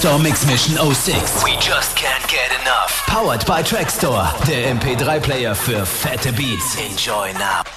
Trackstore Mix Mission 06. We just can't get enough. Powered by Trackstore, der MP3-Player für fette Beats. Enjoy now.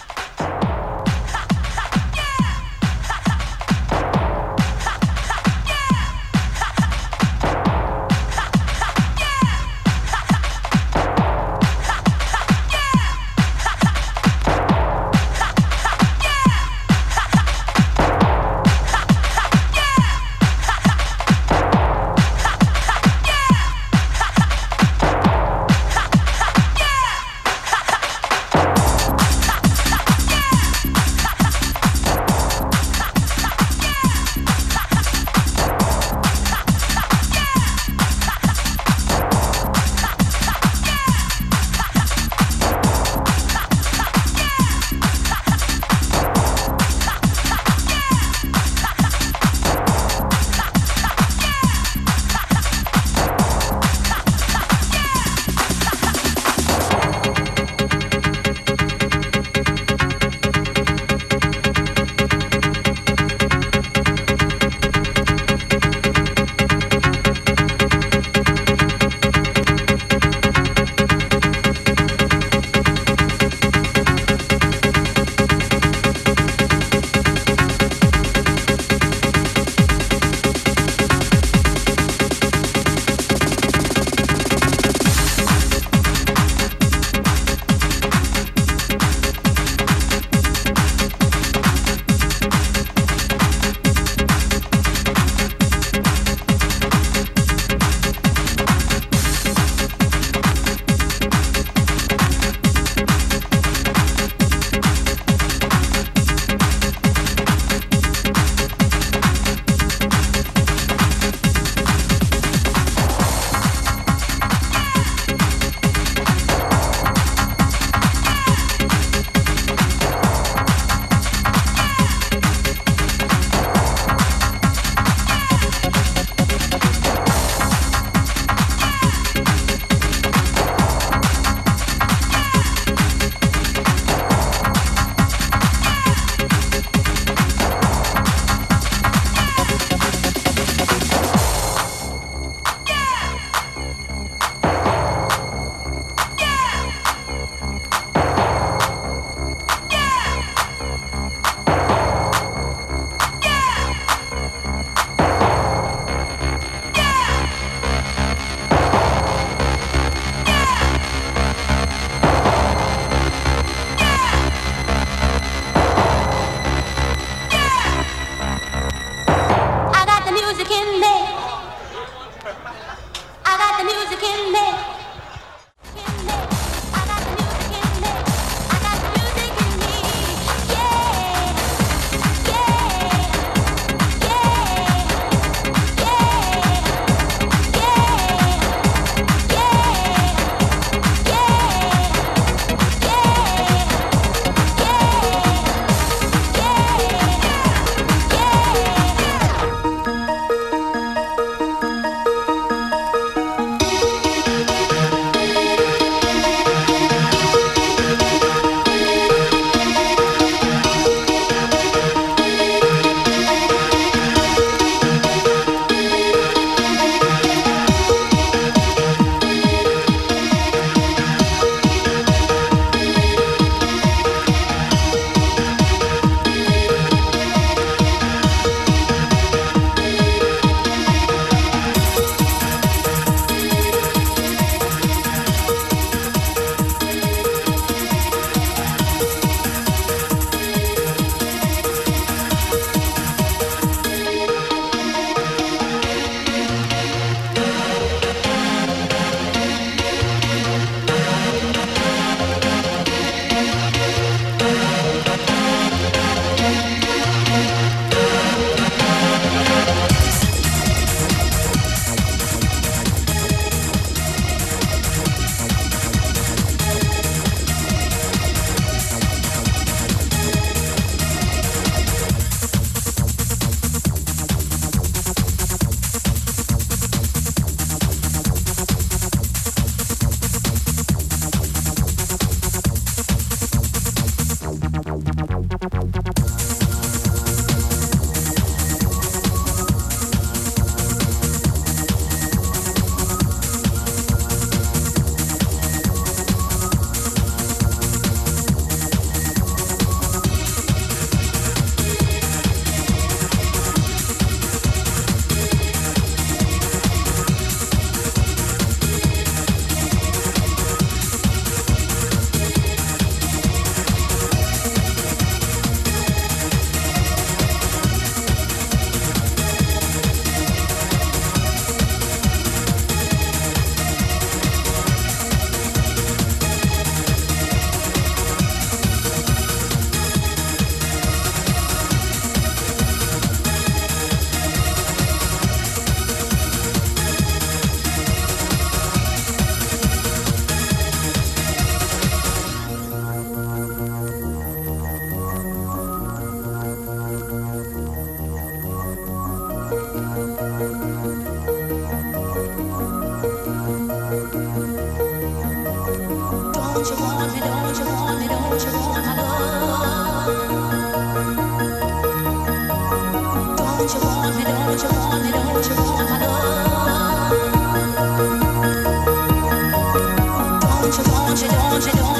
j'ai de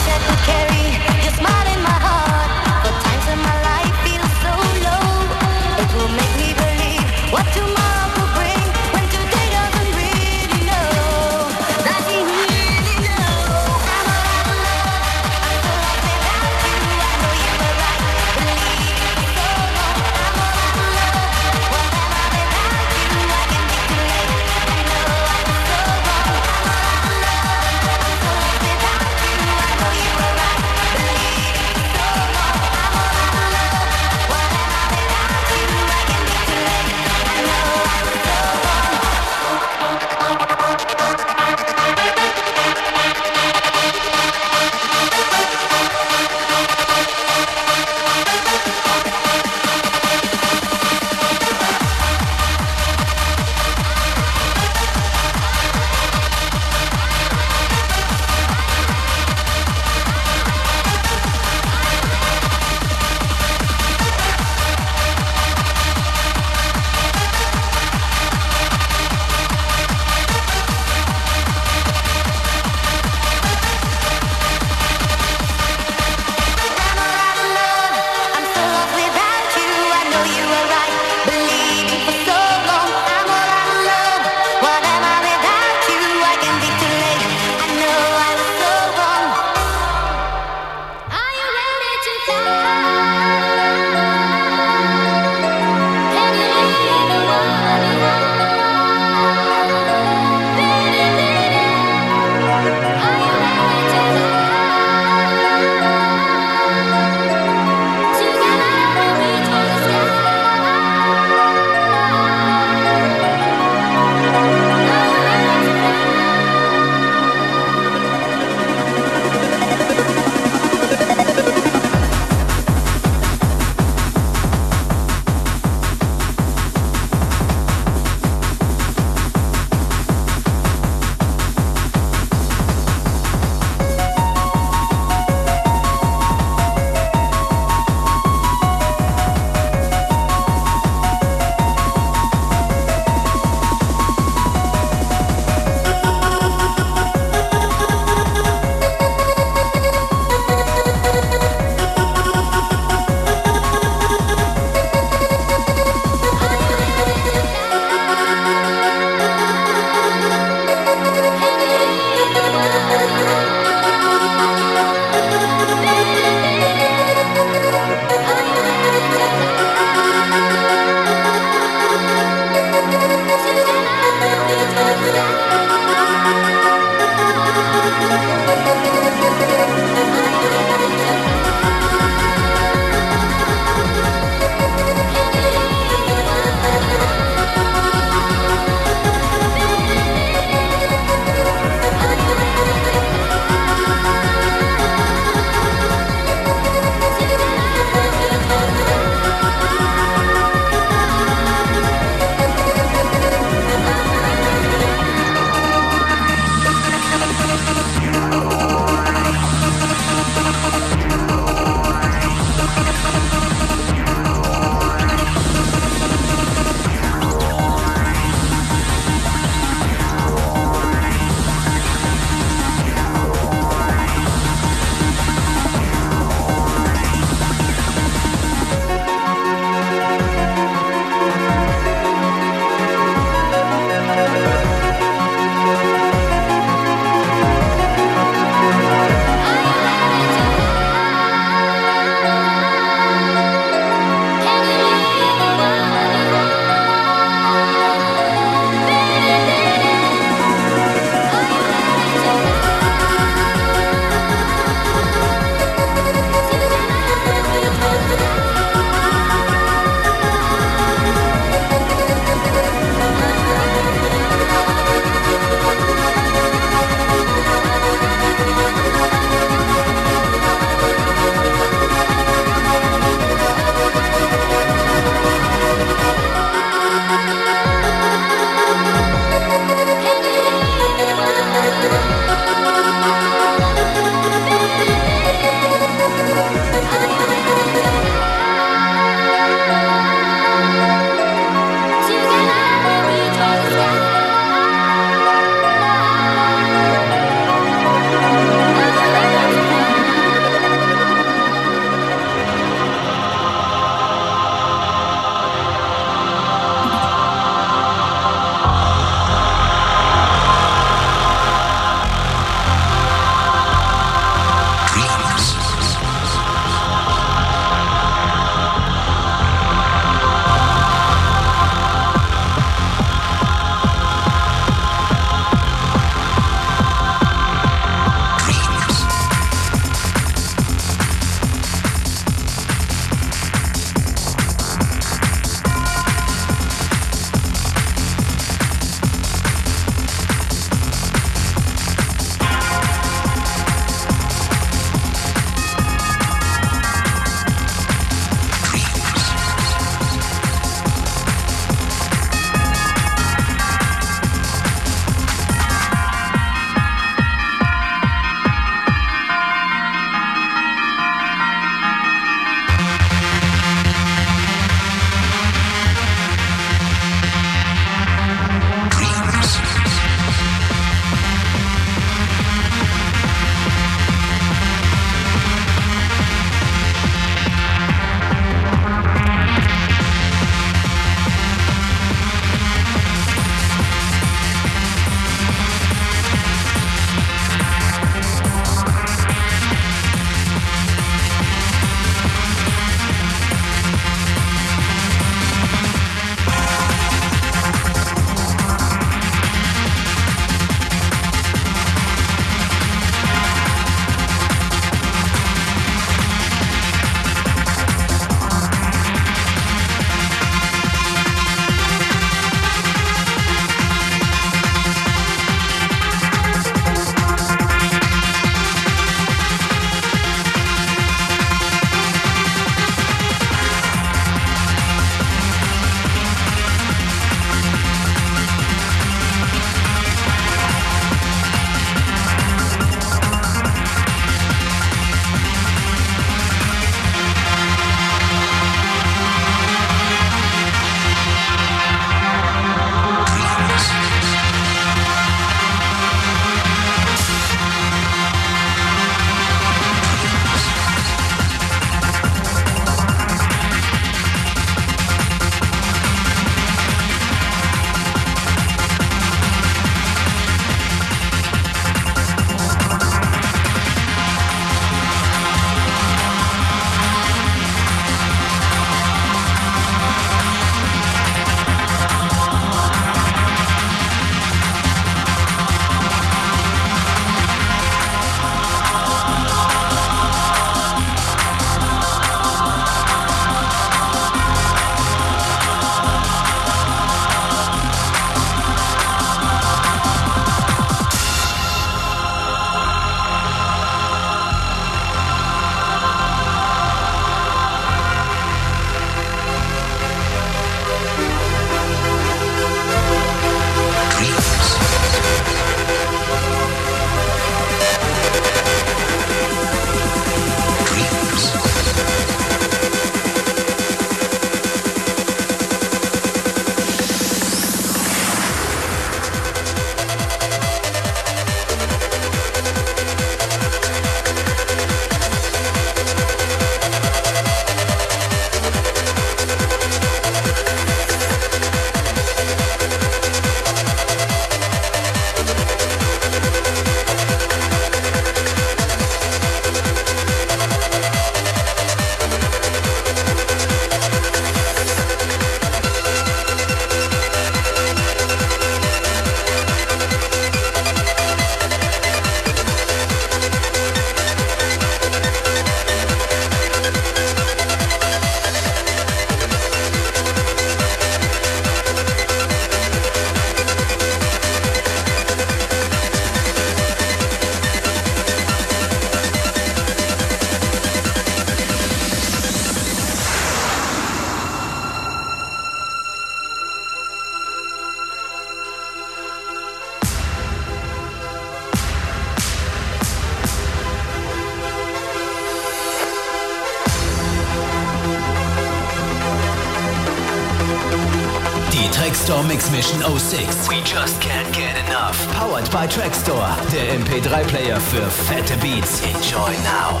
Mission 06. We just can't get enough. Powered by Trackstore, der MP3-Player für fette Beats. Enjoy now.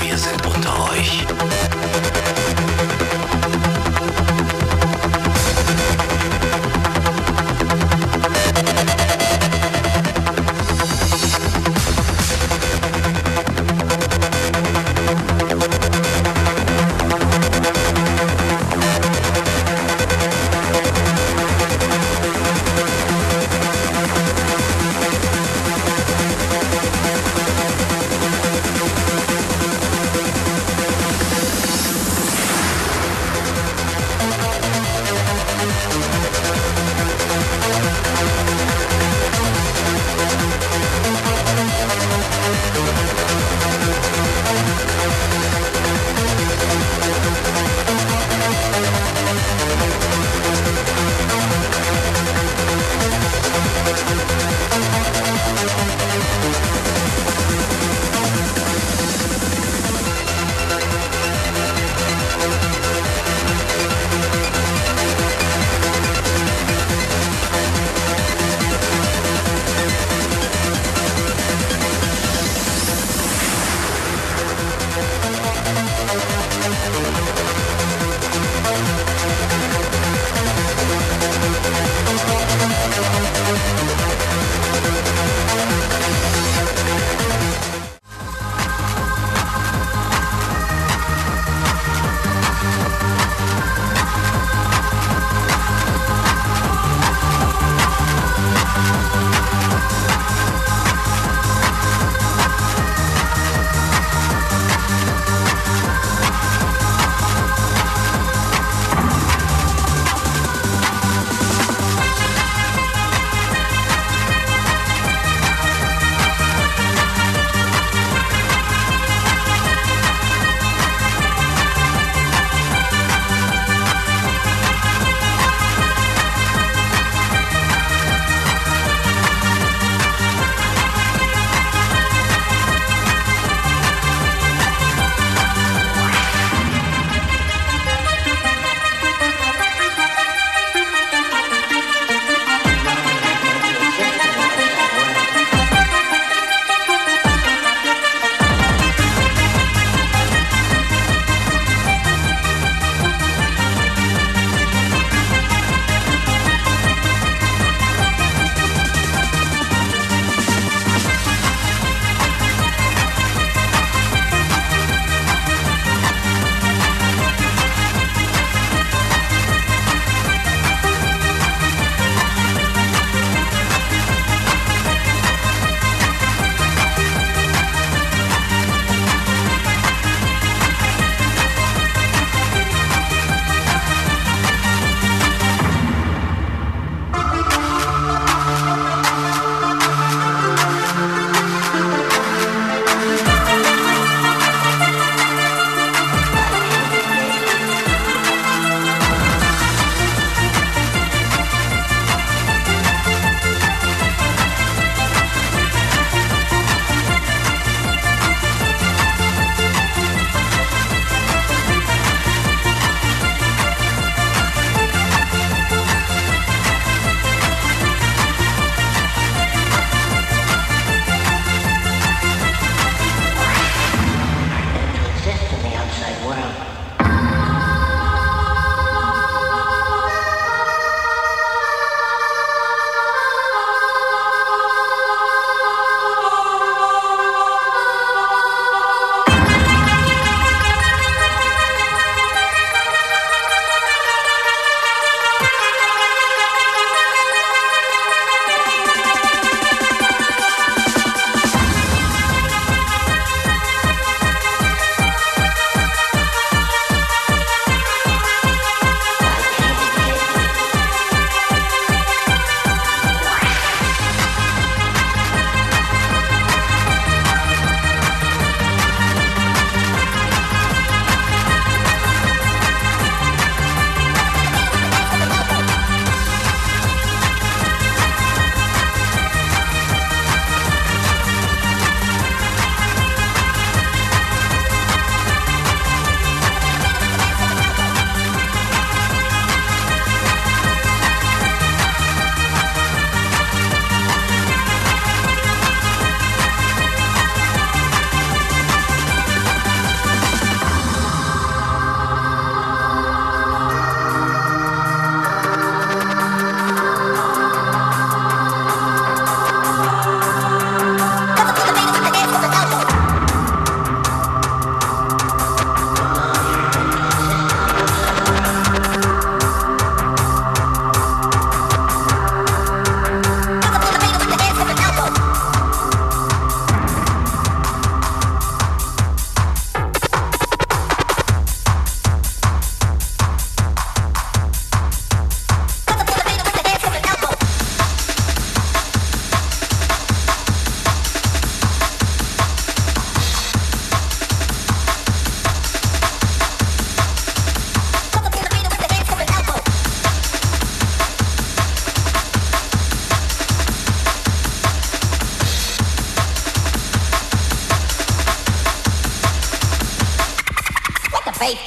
Wir sind unter euch.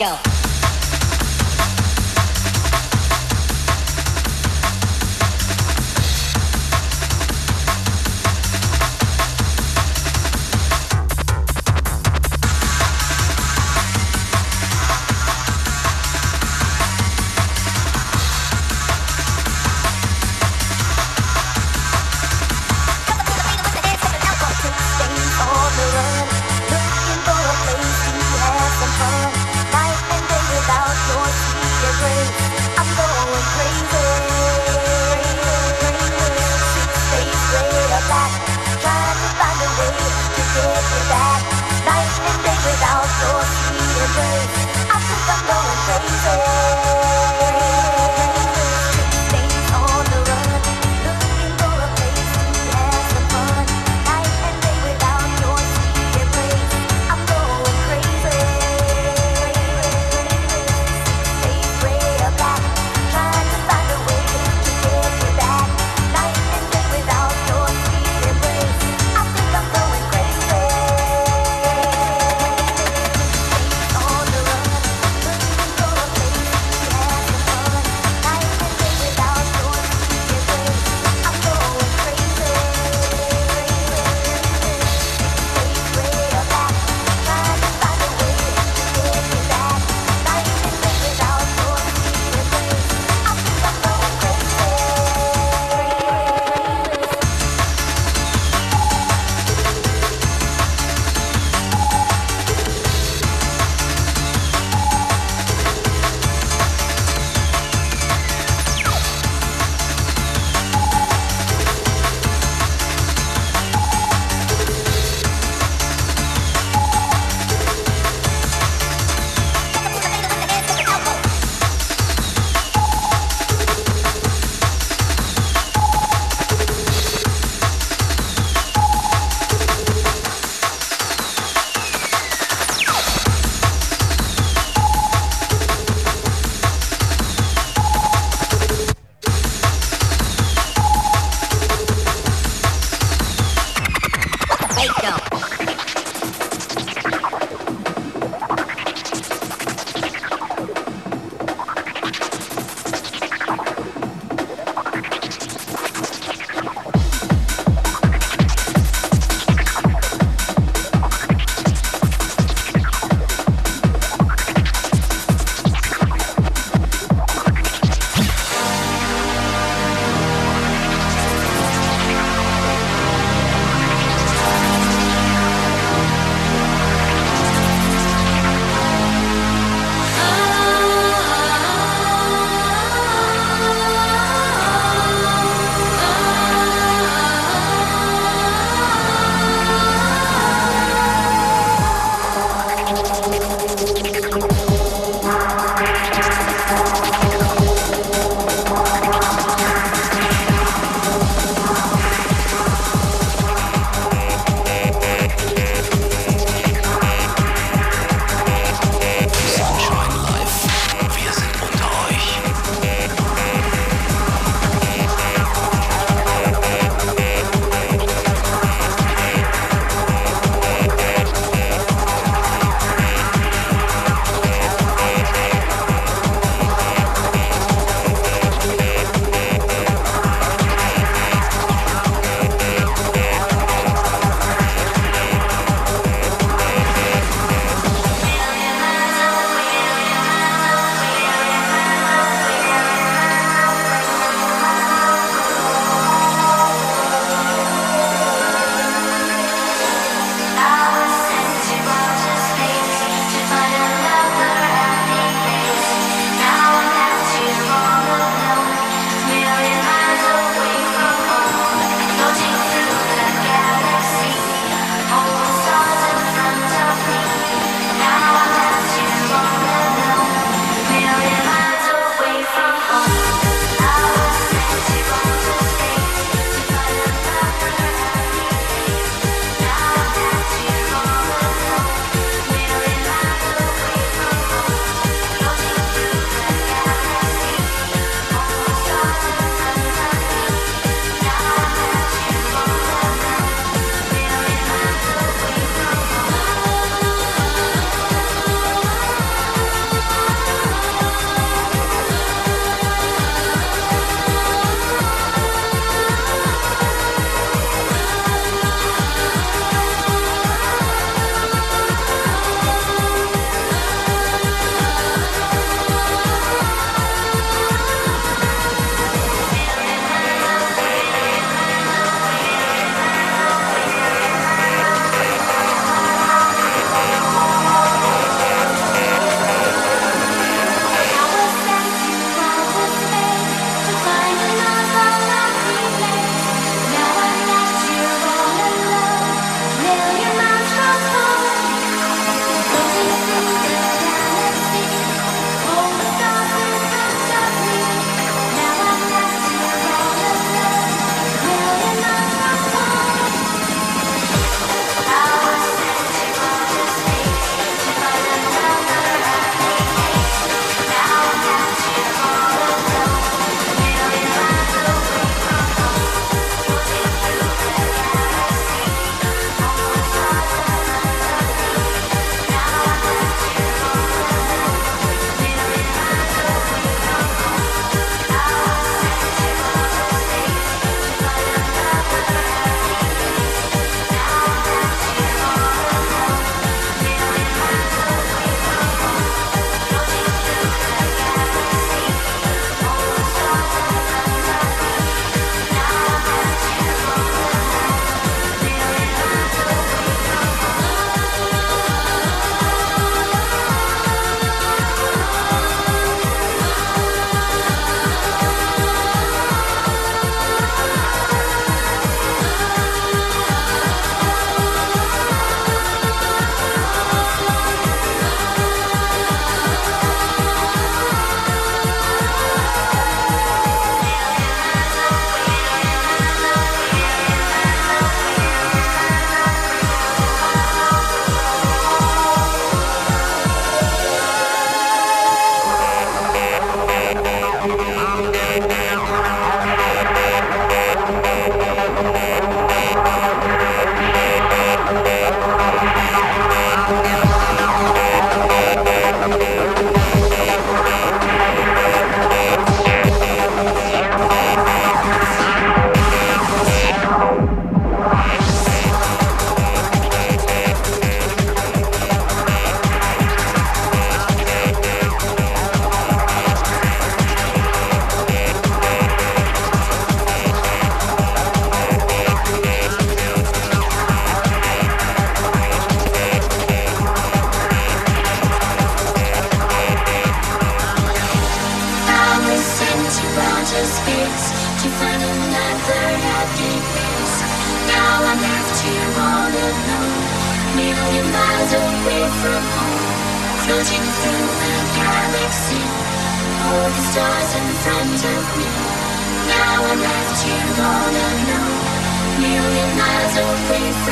Go.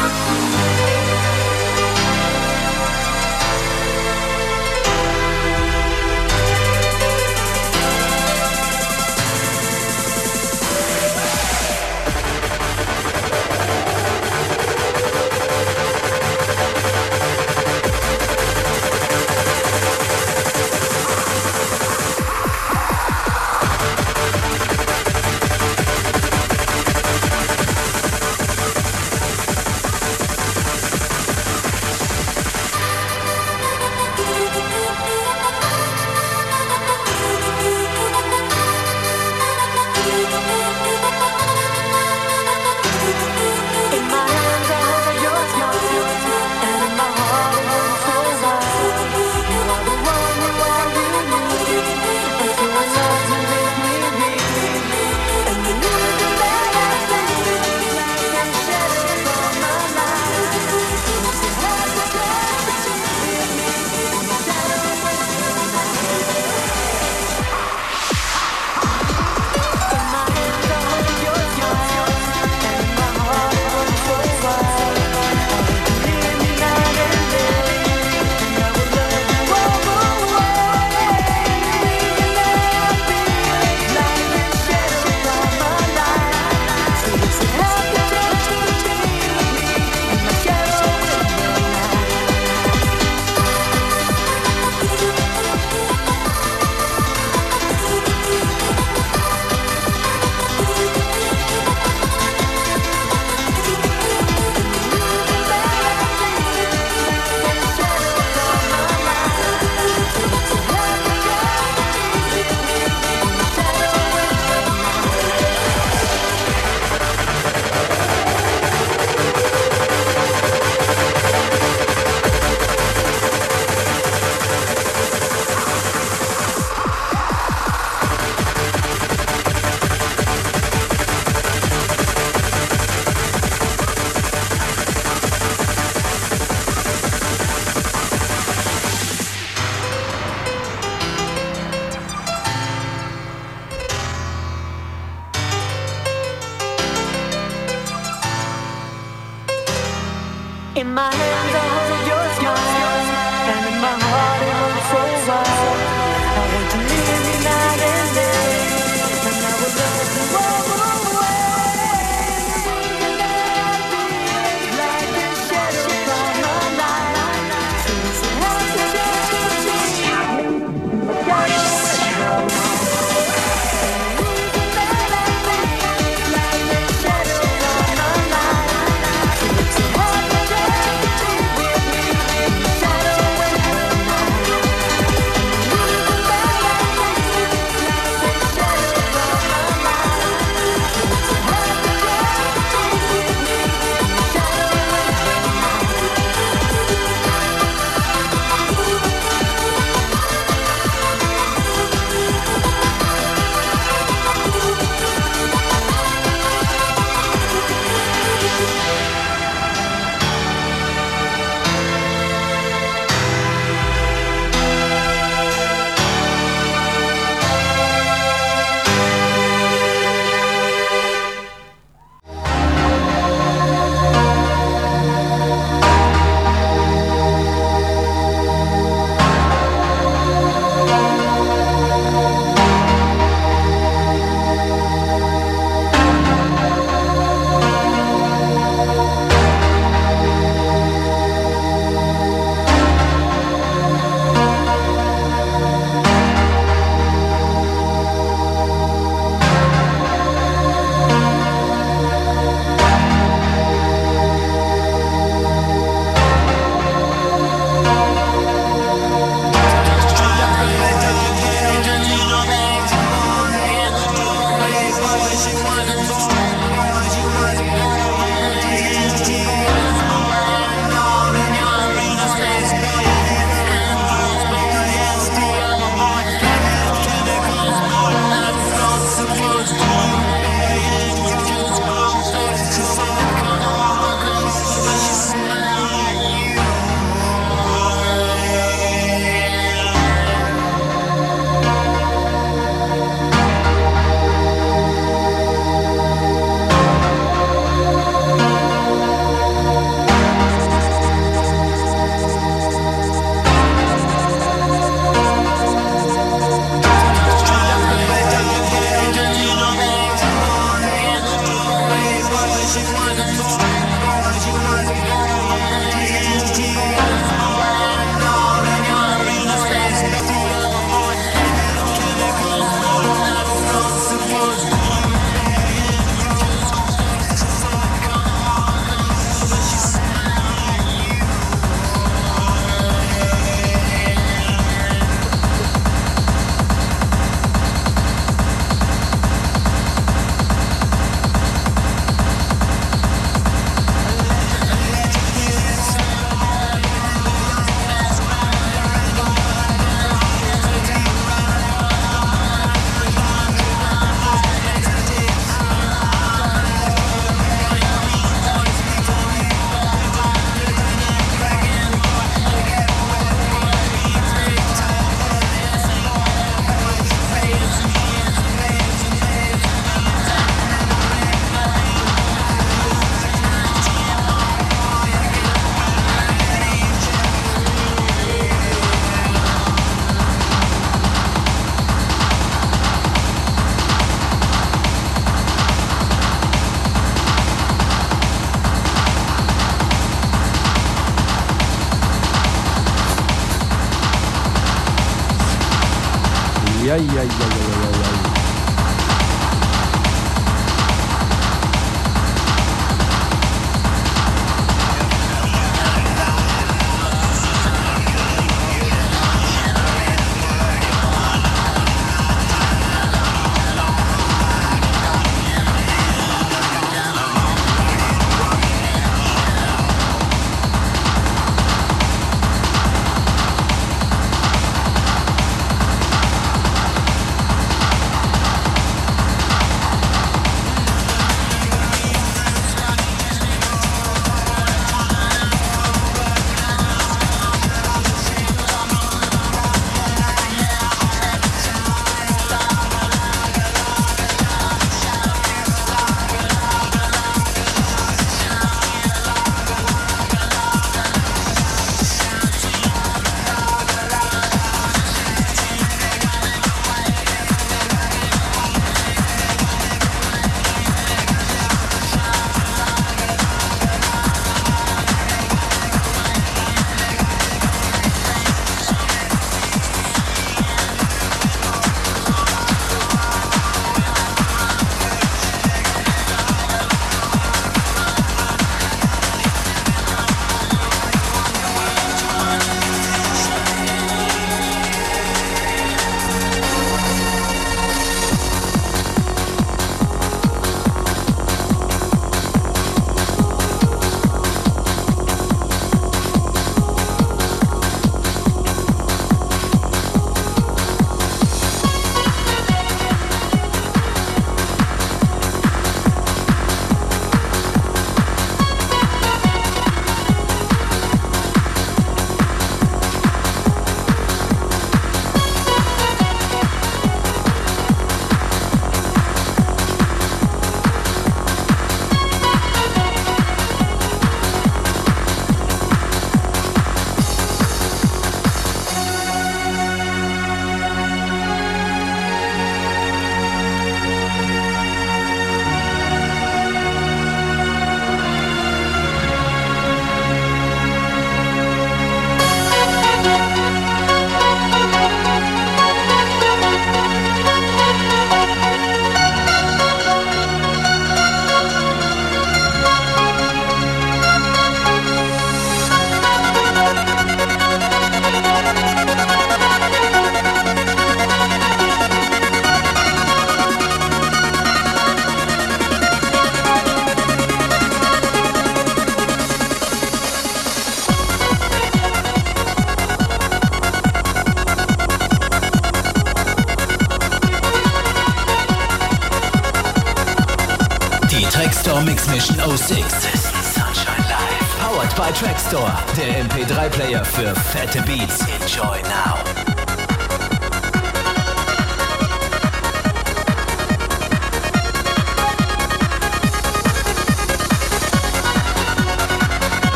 Thank you. ay, ay, ay. ay.